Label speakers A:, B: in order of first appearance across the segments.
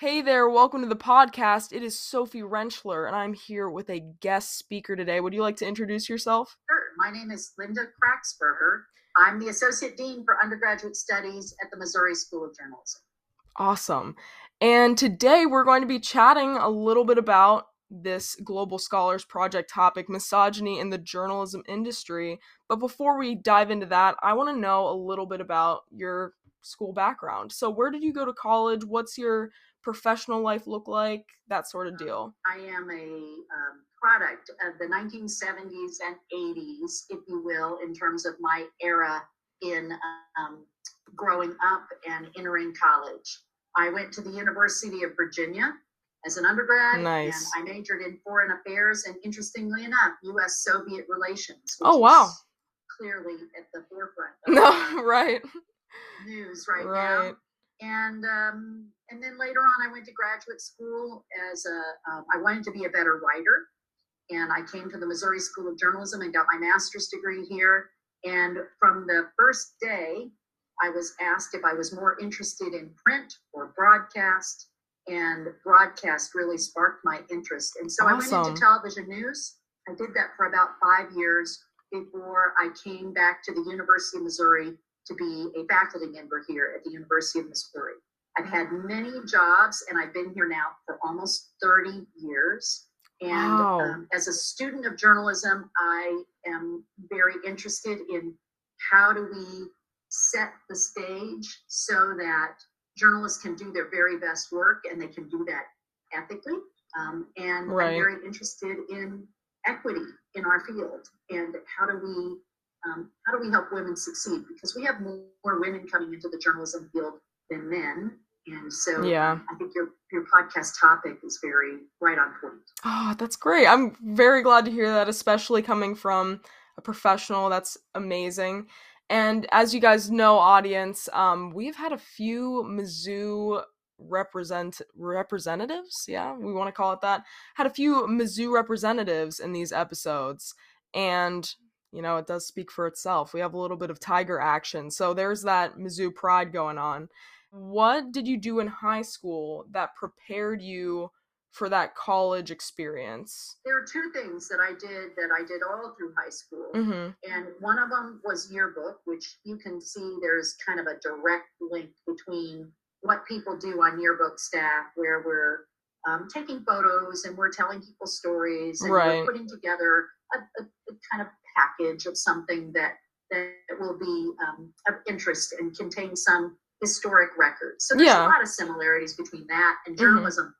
A: Hey there, welcome to the podcast. It is Sophie Rentschler, and I'm here with a guest speaker today. Would you like to introduce yourself?
B: Sure. My name is Lynda Kraxberger. I'm the Associate Dean for Undergraduate Studies at the Missouri School of Journalism.
A: Awesome. And today we're going to be chatting a little bit about this Global Scholars Project topic, misogyny in the journalism industry. But before we dive into that, I want to know a little bit about your school background. So, where did you go to college? What's your professional life look like? That sort of deal.
B: I am a um, product of the 1970s and 80s, if you will, in terms of my era in um, growing up and entering college. I went to the University of Virginia as an undergrad,
A: nice.
B: and I majored in foreign affairs and, interestingly enough, U.S. Soviet relations.
A: oh wow!
B: Clearly at the forefront.
A: no, right.
B: News right,
A: right.
B: now and um, and then later on, I went to graduate school as a. Um, I wanted to be a better writer, and I came to the Missouri School of Journalism and got my master's degree here. And from the first day, I was asked if I was more interested in print or broadcast, and broadcast really sparked my interest. And so
A: awesome.
B: I went into television news. I did that for about five years before I came back to the University of Missouri to be a faculty member here at the University of Missouri. I've had many jobs and I've been here now for almost 30 years. And
A: wow.
B: um, as a student of journalism, I am very interested in how do we set the stage so that journalists can do their very best work and they can do that ethically. Um, and
A: right.
B: I'm very interested in equity in our field and how do we um, how do we help women succeed? Because we have more women coming into the journalism field than men. And so
A: yeah.
B: I think your, your podcast topic is very right on point.
A: Oh, that's great. I'm very glad to hear that, especially coming from a professional. That's amazing. And as you guys know, audience, um, we've had a few Mizzou represent representatives. Yeah, we want to call it that. Had a few Mizzou representatives in these episodes, and you know, it does speak for itself. We have a little bit of tiger action. So there's that Mizzou pride going on. What did you do in high school that prepared you for that college experience?
B: There are two things that I did that I did all through high school.
A: Mm-hmm.
B: And one of them was yearbook, which you can see there's kind of a direct link between what people do on yearbook staff, where we're um, taking photos and we're telling people stories and
A: right.
B: we're putting together a, a, a kind of package of something that that will be um, of interest and contain some historic records. So there's
A: Yeah.
B: a lot of similarities between that and journalism.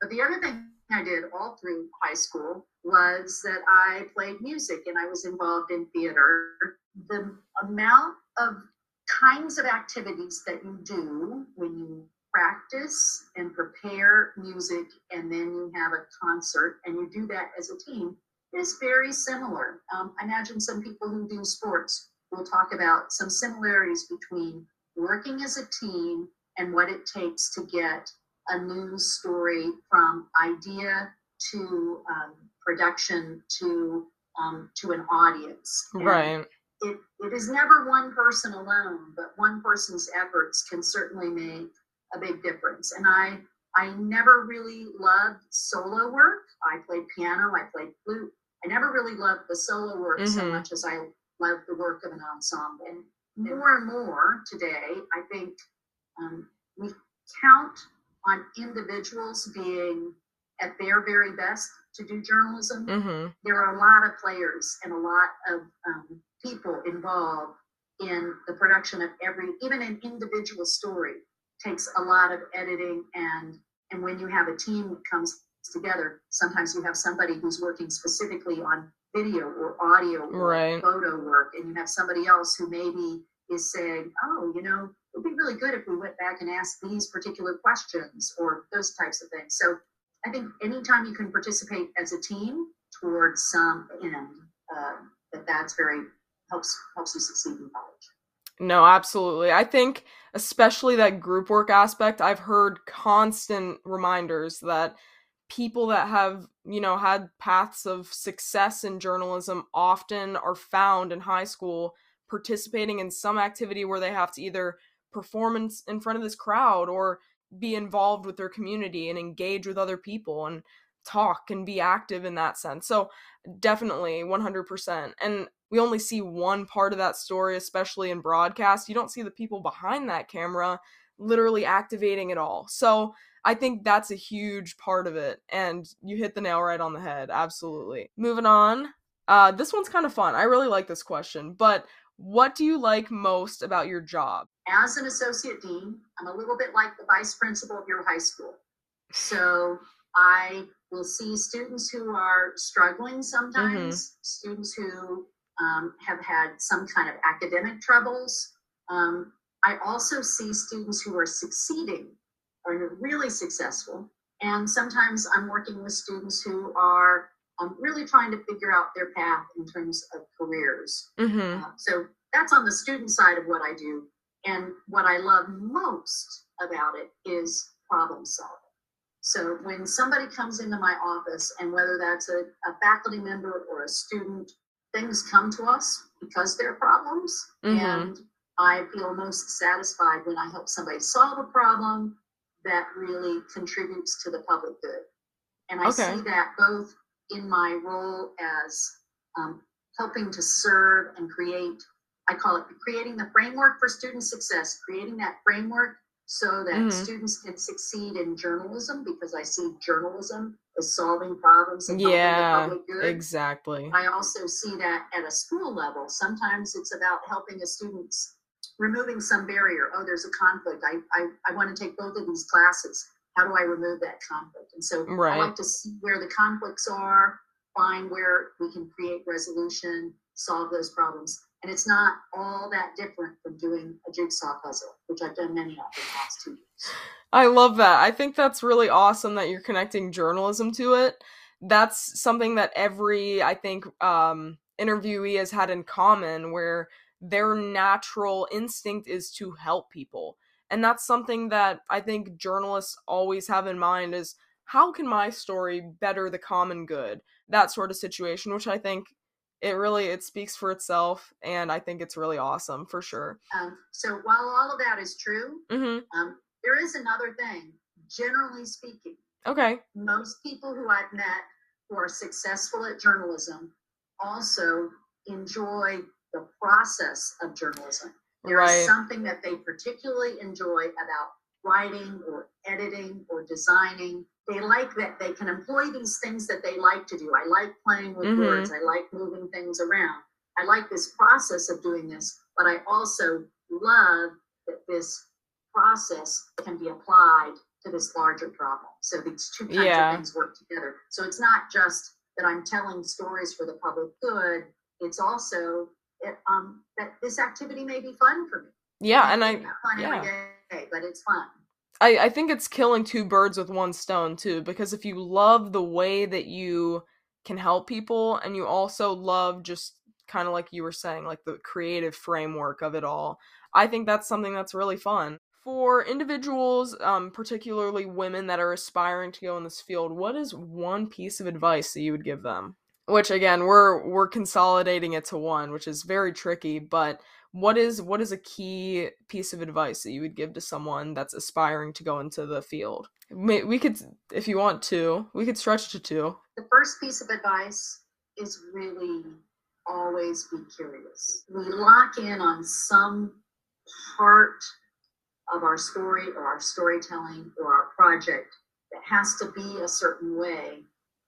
B: But the other thing I did all through high school was that I played music and I was involved in theater. The amount of kinds of activities that you do when you practice and prepare music and then you have a concert and you do that as a team is very similar. Um, I imagine some people who do sports will talk about some similarities between working as a team and what it takes to get a news story from idea to um, production to um, to an audience. And
A: Right.
B: It, it is never one person alone, but one person's efforts can certainly make a big difference. And I I never really loved solo work. I played piano, I played flute. I never really loved the solo work so
A: Mhm.
B: much as I loved the work of an ensemble. And more and more today, I think um, we count on individuals being at their very best to do journalism.
A: Mm-hmm.
B: There are a lot of players and a lot of um, people involved in the production of every, even an individual story takes a lot of editing and and when you have a team that comes together, sometimes you have somebody who's working specifically on video or audio or
A: Right.
B: photo work, and you have somebody else who maybe is saying, "Oh, you know, it'd be really good if we went back and asked these particular questions or those types of things." So, I think anytime you can participate as a team towards some end, uh, that that's very helps helps you succeed in college.
A: No, absolutely. I think especially that group work aspect, I've heard constant reminders that people that have, you know, had paths of success in journalism often are found in high school participating in some activity where they have to either perform in, in front of this crowd or be involved with their community and engage with other people and talk and be active in that sense. So definitely 100%. And we only see one part of that story especially in broadcast. You don't see the people behind that camera literally activating it all. So I think that's a huge part of it. And you hit the nail right on the head. Absolutely. Moving on. Uh, this one's kind of fun. I really like this question. But what do you like most about your job?
B: As an associate dean, I'm a little bit like the vice principal of your high school. So I will see students who are struggling sometimes, mm-hmm. students who um, have had some kind of academic troubles. Um, I also see students who are succeeding, or are really successful. And sometimes I'm working with students who are um, really trying to figure out their path in terms of careers. Mm-hmm. Uh, so that's on the student side of what I do. And what I love most about it is problem solving. So when somebody comes into my office, and whether that's a, a faculty member or a student, things come to us because they're problems. Mm-hmm. And I feel most satisfied when I help somebody solve a problem that really contributes to the public good. And I okay. see that both in my role as um, helping to serve and create, I call it creating the framework for student success, creating that framework so that mm-hmm. students can succeed in journalism because I see journalism as solving problems and
A: yeah, Exactly.
B: I also see that at a school level. Sometimes it's about helping a student's removing some barrier. Oh, there's a conflict. I, I, I want to take both of these classes. How do I remove that conflict? And so right. I like to see where the conflicts are, find where we can create resolution, solve those problems. And it's not all that different from doing a jigsaw puzzle, which I've done many of in the last two years.
A: I love that. I think that's really awesome that you're connecting journalism to it. That's something that every, I think, um, interviewee has had in common where their natural instinct is to help people. And that's something that I think journalists always have in mind is how can my story better the common good? That sort of situation, which I think it really it speaks for itself and i think it's really awesome for sure
B: um, so while all of that is true mm-hmm. um, there is another thing generally speaking
A: okay
B: most people who i've met who are successful at journalism also enjoy the process of journalism. There right. is something that they particularly enjoy about writing or editing or designing. They like that they can employ these things that they like to do. I like playing with mm-hmm. words. I like moving things around. I like this process of doing this, but I also love that this process can be applied to this larger problem. So these two kinds yeah. of things work together. So it's not just that I'm telling stories for the public good, it's also it, um, that this activity may be fun for me.
A: Yeah, and I yeah.
B: day, but it's fun.
A: I, I think it's killing two birds with one stone too, because if you love the way that you can help people and you also love just kind of like you were saying, like the creative framework of it all, I think that's something that's really fun. For individuals, um, particularly women that are aspiring to go in this field, what is one piece of advice that you would give them? Which again we're we're consolidating it to one which is very tricky but what is what is a key piece of advice that you would give to someone that's aspiring to go into the field? We could if you want to we could stretch to two.
B: The first piece of advice is really always be curious. We lock in on some part of our story or our storytelling or our project that has to be a certain way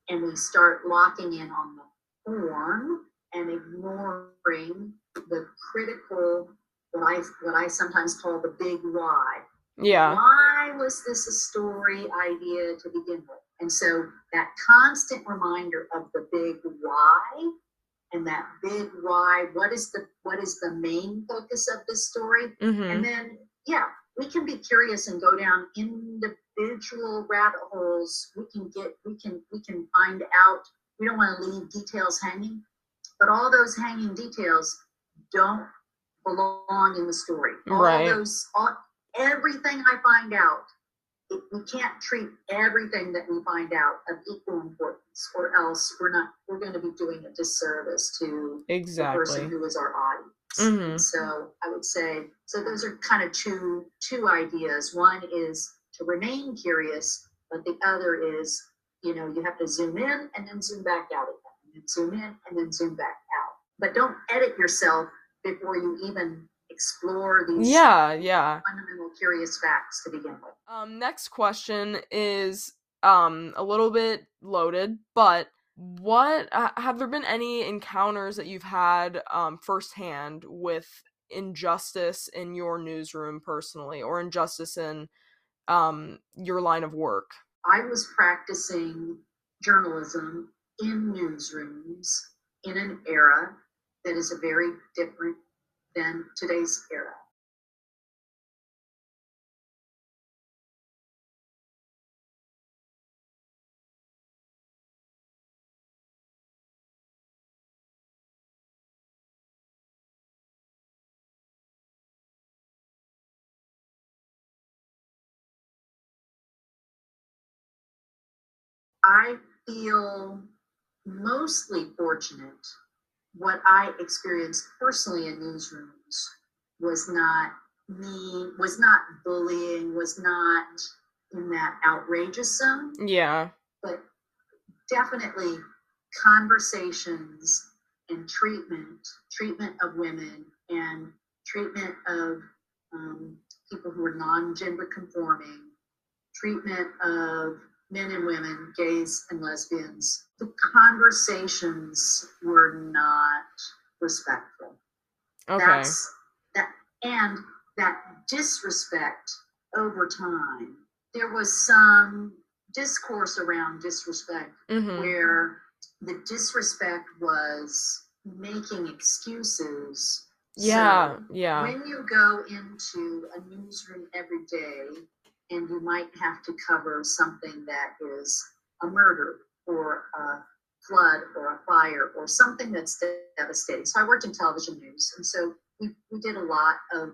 B: and we start locking in on the form and ignoring the critical what I what I sometimes call the big why.
A: Yeah.
B: Why was this a story idea to begin with? And so that constant reminder of the big why and that big why, what is the what is the main focus of this story? Mm-hmm. And then yeah, we can be curious and go down individual rabbit holes. We can get, we can, we can find out. We don't want to leave details hanging, but all those hanging details don't belong in the story. All right. those, all, everything I find out, it, we can't treat everything that we find out of equal importance, or else we're not. We're going to be doing a disservice to
A: exactly.
B: the person who is our audience. Mm-hmm. So I would say so. Those are kind of two two ideas. One is to remain curious, but the other is, you know, you have to zoom in and then zoom back out again, and then zoom in and then zoom back out. But don't edit yourself before you even explore these
A: Yeah, yeah.
B: fundamental curious facts to begin with.
A: Um, next question is um a little bit loaded, but what uh, have there been any encounters that you've had um firsthand with injustice in your newsroom personally, or injustice in um your line of work?
B: I was practicing journalism in newsrooms in an era that is a very different than today's era. I feel mostly fortunate. What I experienced personally in newsrooms was not mean, was not bullying, was not in that outrageous zone,
A: Yeah.
B: but definitely conversations and treatment, treatment of women and treatment of um, people who are non-gender conforming, treatment of men and women, gays and lesbians. The conversations were not respectful.
A: Okay.
B: That's that and that disrespect over time. There was some discourse around disrespect
A: mm-hmm.
B: where the disrespect was making excuses.
A: Yeah,
B: So
A: yeah.
B: when you go into a newsroom every day and you might have to cover something that is a murder or a flood or a fire or something that's devastating. So I worked in television news, and so we, we did a lot of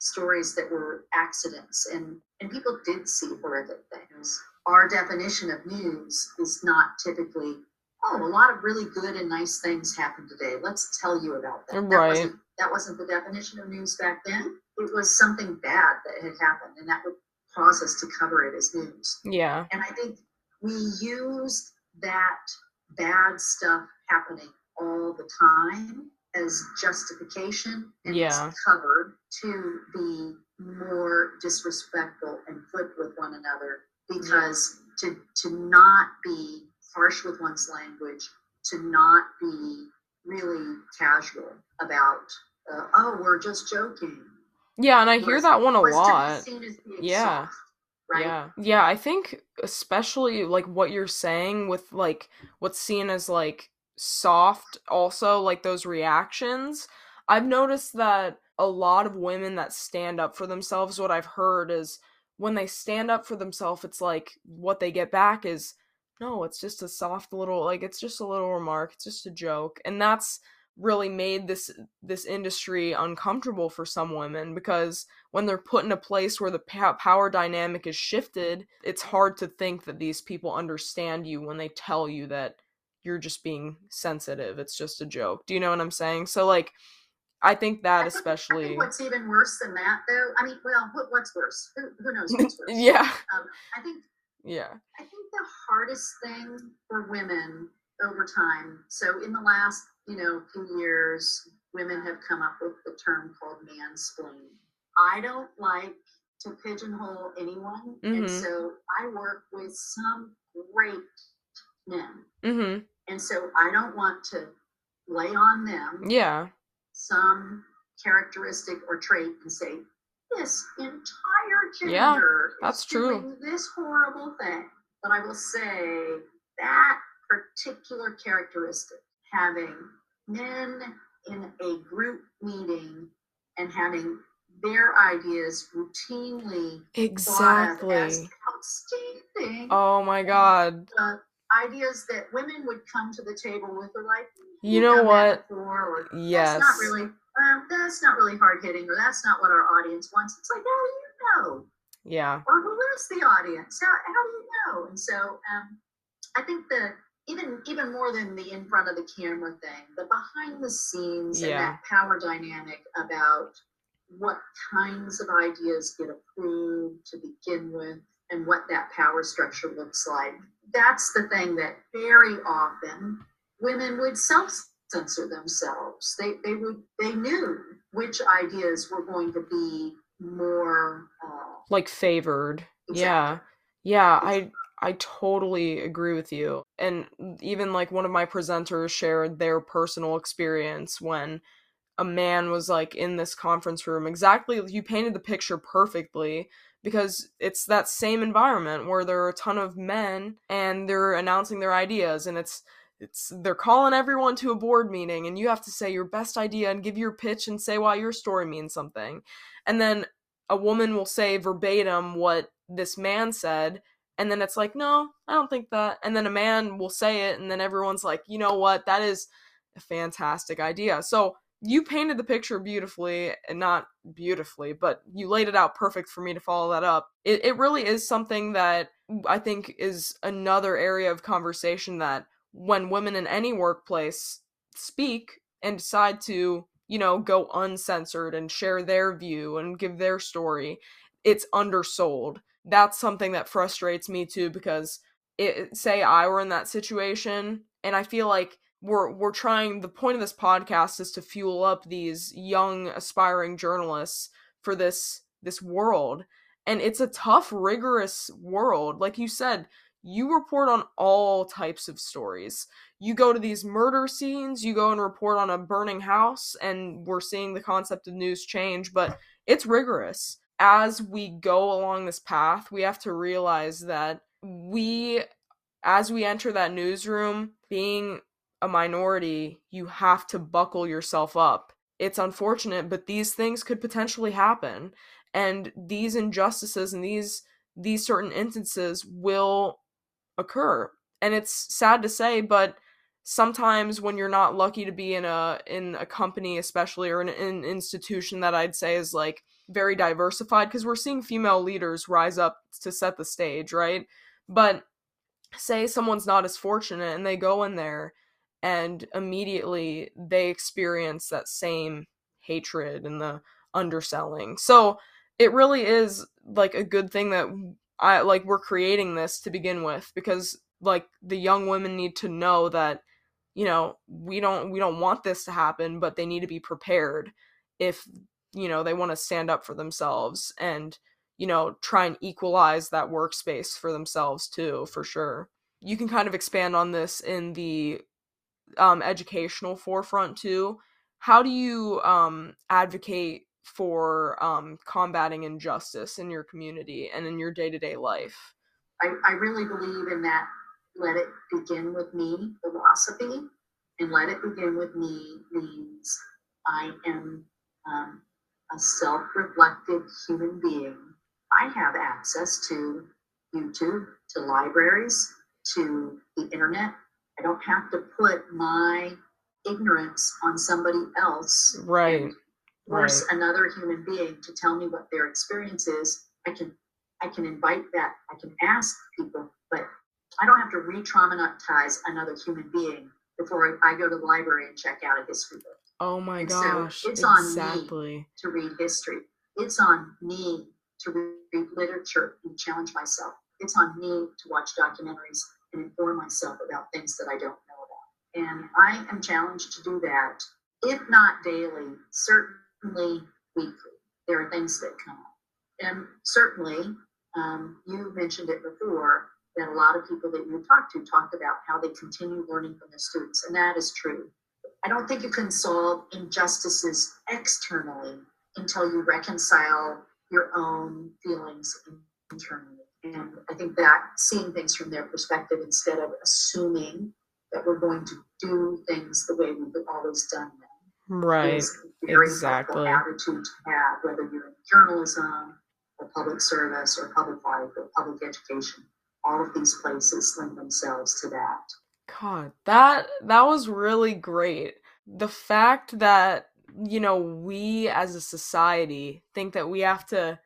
B: stories that were accidents, and, and people did see horrific things. Our definition of news is not typically, oh, a lot of really good and nice things happened today. Let's tell you about. That
A: Right.
B: wasn't, that wasn't the definition of news back then. It was something bad that had happened, and that would cause us to cover it as news.
A: Yeah.
B: And I think we use that bad stuff happening all the time as justification and
A: Yeah.
B: it's covered to be more disrespectful and flip with one another because to to not be harsh with one's language, to not be really casual about uh, oh we're just joking.
A: Yeah, and I hear that one a
B: was to be
A: lot.
B: seen as being
A: Yeah.
B: soft, right?
A: Yeah. Yeah, I think especially like what you're saying with like what's seen as like soft also like those reactions. I've noticed that a lot of women that stand up for themselves what I've heard is when they stand up for themselves it's like what they get back is no, it's just a soft little like it's just a little remark, it's just a joke. And that's really made this this industry uncomfortable for some women because when they're put in a place where the power dynamic is shifted, it's hard to think that these people understand you when they tell you that you're just being sensitive. It's just a joke. Do you know what I'm saying? So like I think that
B: I think- I
A: especially
B: think what's even worse than that, though, I mean, well, what, what's worse? Who, who knows what's worse?
A: Yeah.
B: Um, I think
A: Yeah.
B: I think the hardest thing for women over time. So in the last, you know, few years, women have come up with the term called mansplaining. I don't like to pigeonhole anyone, and
A: Mhm.
B: so I work with some great men,
A: Mhm.
B: and so I don't want to lay on them
A: Yeah.
B: some characteristic or trait and say this entire gender
A: Yeah,
B: is
A: that's true.
B: doing this horrible thing. But I will say that particular characteristic, having men in a group meeting and having their ideas routinely thought of as
A: Exactly.
B: outstanding.
A: Oh my god.
B: uh, ideas that women would come to the table with are like,
A: You
B: "We've
A: know what?
B: before," or,
A: Yes.
B: That's not really. Um, that's not really hard hitting, or that's not what our audience wants. It's like, how do you know?
A: Yeah.
B: Or who is the audience? How, how do you know? And so, um, I think the even even more than the in front of the camera thing, the behind the scenes and that power dynamic about what kinds of ideas get approved to begin with, and what that power structure looks like. That's the thing that very often women would self censor themselves. They, they would they knew which ideas were going to be more uh,
A: like favored. Exactly. Yeah. Yeah, I I totally agree with you. And even like one of my presenters shared their personal experience when a man was like in this conference room. Exactly, you painted the picture perfectly because it's that same environment where there are a ton of men and they're announcing their ideas and it's it's they're calling everyone to a board meeting and you have to say your best idea and give your pitch and say why your story means something. And then a woman will say verbatim what this man said and then it's like no i don't think that. And then a man will say it and then everyone's like you know what? That is a fantastic idea. So you painted the picture beautifully and not beautifully but you laid it out perfect for me to follow that up. It, it really is something that i think is another area of conversation that when women in any workplace speak and decide to you know go uncensored and share their view and give their story it's undersold that's something that frustrates me too because it say I were in that situation and I feel like we're we're trying the point of this podcast is to fuel up these young aspiring journalists for this this world. And it's a tough rigorous world. Like you said you report on all types of stories. You go to these murder scenes you go and report on a burning house and we're seeing the concept of news change but it's rigorous as we go along this path, we have to realize that we, as we enter that newsroom, being a minority, you have to buckle yourself up. It's unfortunate, but these things could potentially happen. And these injustices and these these certain instances will occur. And it's sad to say, but sometimes when you're not lucky to be in a in a company especially or in an institution that I'd say is like very diversified because we're seeing female leaders rise up to set the stage, right? But say someone's not as fortunate and they go in there and immediately they experience that same hatred and the underselling. So it really is like a good thing that I like we're creating this to begin with because like the young women need to know that you know we don't we don't want this to happen but they need to be prepared if you know they want to stand up for themselves and you know try and equalize that workspace for themselves too for sure. You can kind of expand on this in the um, educational forefront too. How do you um, advocate for um, combating injustice in your community and in your day-to-day life?
B: I, I really believe in that let it begin with me philosophy and let it begin with me means i am um, a self reflective human being, I have access to YouTube, to libraries, to the internet. I don't have to put my ignorance on somebody else.
A: Right.
B: Force right. another human being to tell me what their experience is. I can I can invite that. I can ask people, but I don't have to re-traumatize another human being before I go to the library and check out a history book.
A: Oh my and gosh.
B: So it's exactly. on me to read history. It's on me to read literature and challenge myself. It's on me to watch documentaries and inform myself about things that I don't know about. And I am challenged to do that, if not daily, certainly weekly. There are things that come up. And certainly, um, you mentioned it before, that a lot of people that you talked to talked about how they continue learning from their students. And that is true. I don't think you can solve injustices externally until you reconcile your own feelings internally. And I think that seeing things from their perspective instead of assuming that we're going to do things the way we've always done them.
A: Right. very exactly.
B: attitude to have, whether you're in journalism or public service or public life or public education. All of these places lend themselves to that.
A: God, that that was really great. The fact that you know we as a society think that we have to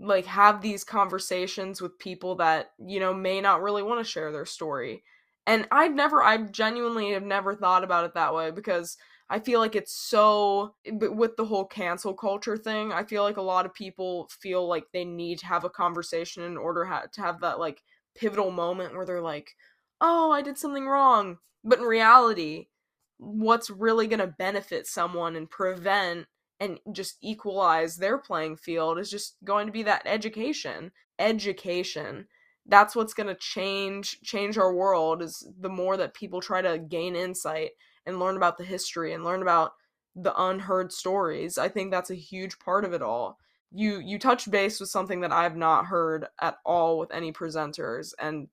A: like have these conversations with people that you know may not really want to share their story and i've never i genuinely have never thought about it that way because I feel like it's so eh, with the whole cancel culture thing. I feel like a lot of people feel like they need to have a conversation in order ha- to have that like pivotal moment where they're like, "Oh, I did something wrong." But in reality, what's really going to benefit someone and prevent and just equalize their playing field is just going to be that education. Education that's what's going to change change our world is the more that people try to gain insight and learn about the history and learn about the unheard stories. I think that's a huge part of it all. You you touched base with something that I've not heard at all with any presenters and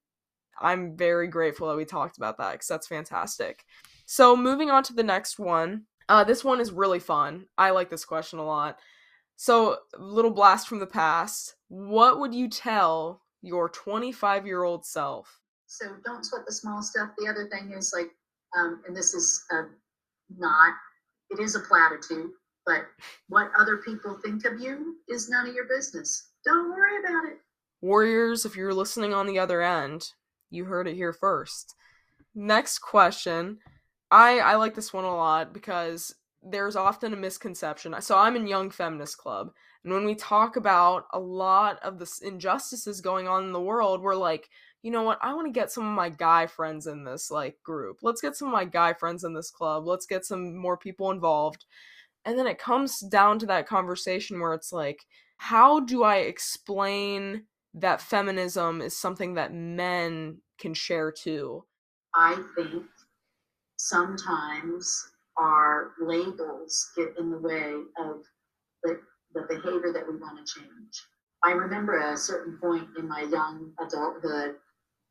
A: I'm very grateful that we talked about that cuz that's fantastic. So moving on to the next one. Uh this one is really fun. I like this question a lot. So, little blast from the past. What would you tell your 25 year old self?
B: So don't sweat the small stuff. The other thing is like, um, and this is uh, not, it is a platitude, but what other people think of you is none of your business. Don't worry about it.
A: Warriors, if you're listening on the other end, you heard it here first. Next question. I I like this one a lot because there's often a misconception. So I'm in Young Feminist Club, and when we talk about a lot of the injustices going on in the world, we're like, you know what? I want to get some of my guy friends in this like group. Let's get some of my guy friends in this club. Let's get some more people involved. And then it comes down to that conversation where it's like, how do I explain that feminism is something that men can share too?
B: I think sometimes our labels get in the way of the the behavior that we want to change. I remember at a certain point in my young adulthood,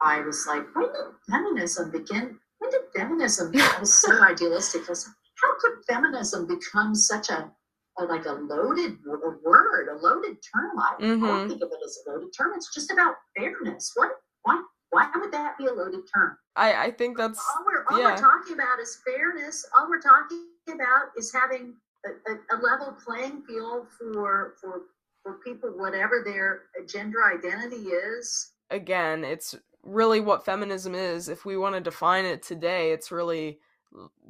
B: I was like, when did feminism begin? When did feminism? I was so idealistic. I was like, how could feminism become such a, a like a loaded word, a loaded term? I, mm-hmm. I don't mm-hmm. think of it as a loaded term. It's just about fairness. What? Why? Why would that be a loaded term?
A: I, I think that's
B: all we're all yeah. we're talking about is fairness. All we're talking about is having a, a, level playing field for for for people, whatever their gender identity is.
A: Again, it's really what feminism is. If we want to define it today, it's really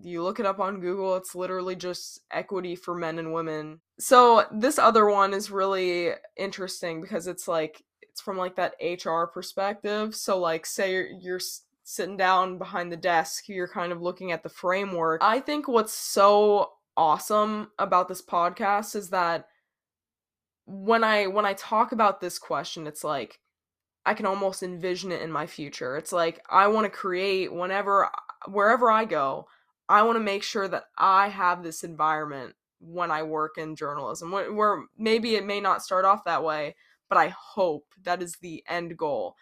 A: you look it up on Google, it's literally just equity for men and women. So this other one is really interesting because it's like it's from like that HR perspective. So like say you're, you're sitting down behind the desk, you're kind of looking at the framework. I think what's so awesome about this podcast is that when I when I talk about this question, it's like I can almost envision it in my future. It's like I want to create whenever wherever I go, I want to make sure that I have this environment when I work in journalism. Where, where maybe it may not start off that way, but I hope that is the end goal.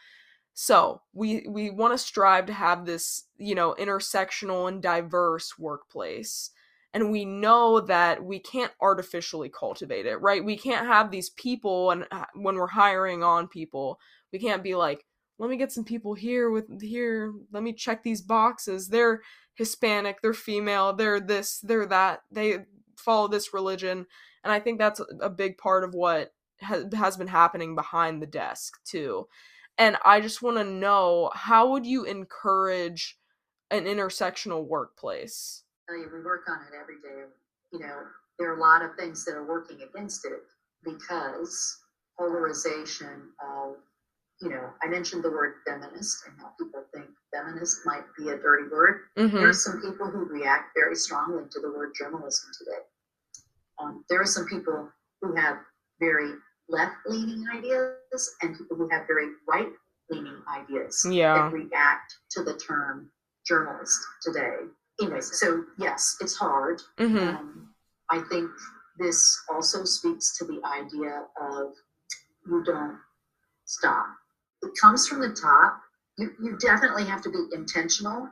A: So, we we want to strive to have this, you know, intersectional and diverse workplace and we know that we can't artificially cultivate it right? We can't have these people and uh, when we're hiring on people we can't be like let me get some people here with here let me check these boxes. They're hispanic they're female they're this they're that they follow this religion. And i think that's a big part of what has been happening behind the desk too and i just want to know how would you encourage an intersectional workplace
B: we work on it every day. You know, there are a lot of things that are working against it because polarization of, you know, I mentioned the word feminist and how people think feminist might be a dirty word. Mm-hmm. There are some people who react very strongly to the word journalism today. Um, there are some people who have very left leaning ideas and people who have very right leaning ideas
A: yeah.
B: that react to the term journalist today anyways, so yes, it's hard. Mm-hmm. Um, I think this also speaks to the idea of you don't stop. It comes from the top. You, you definitely have to be intentional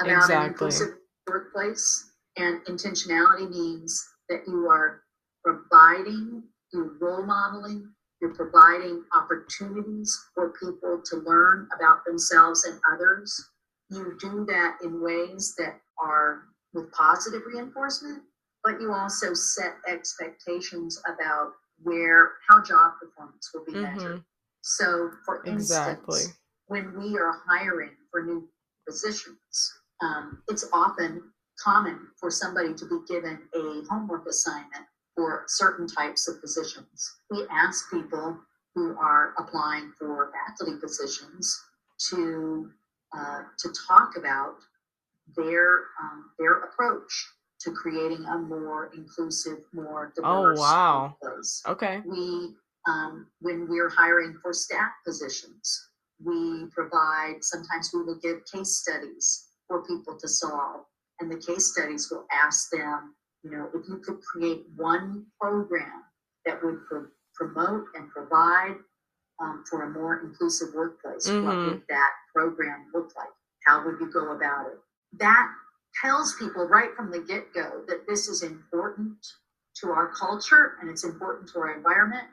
B: about exactly. an inclusive workplace. And intentionality means that you are providing, you're role modeling, you're providing opportunities for people to learn about themselves and others. You do that in ways that are with positive reinforcement, but you also set expectations about where how job performance will be mm-hmm. measured. So, for exactly. instance, when we are hiring for new positions, um, it's often common for somebody to be given a homework assignment for certain types of positions. We ask people who are applying for faculty positions to uh, to talk about their um, their approach to creating a more inclusive, more
A: oh,
B: diverse
A: oh, wow.
B: workplace.
A: Okay.
B: We um, when we're hiring for staff positions, we provide. Sometimes we will give case studies for people to solve, and the case studies will ask them, you know, if you could create one program that would pro- promote and provide um, for a more inclusive workplace, mm-hmm. what would that program look like? How would you go about it? That tells people right from the get go that this is important to our culture and it's important to our environment,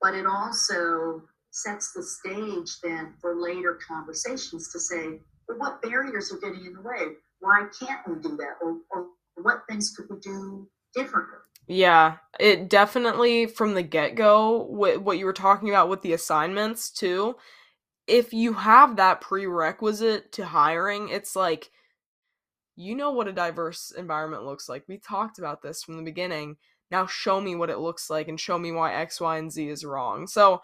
B: but it also sets the stage then for later conversations to say, well, what barriers are getting in the way? Why can't we do that? Or, or what things could we do differently?
A: Yeah, it definitely from the get go, what, what you were talking about with the assignments too, if you have that prerequisite to hiring, it's like, you know what a diverse environment looks like. We talked about this from the beginning. Now show me what it looks like and show me why X, Y, and Z is wrong. So,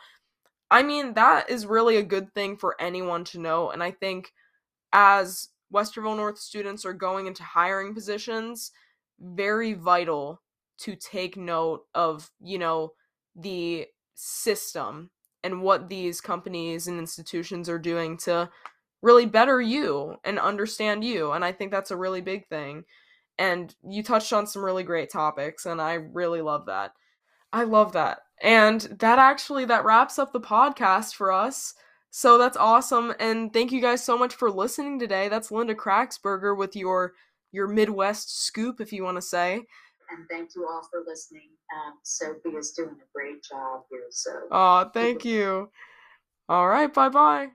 A: I mean, that is really a good thing for anyone to know. And I think as Westerville North students are going into hiring positions, very vital to take note of, you know, the system and what these companies and institutions are doing to really better you and understand you. And I think that's a really big thing. And you touched on some really great topics, and I really love that. I love that. And that actually that wraps up the podcast for us. So that's awesome. And thank you guys so much for listening today. That's Lynda Kraxberger with your your Midwest scoop, if you want to say
B: and thank you all for listening. Um, Sophie is doing a great job here. So,
A: oh, thank you. All right, bye bye.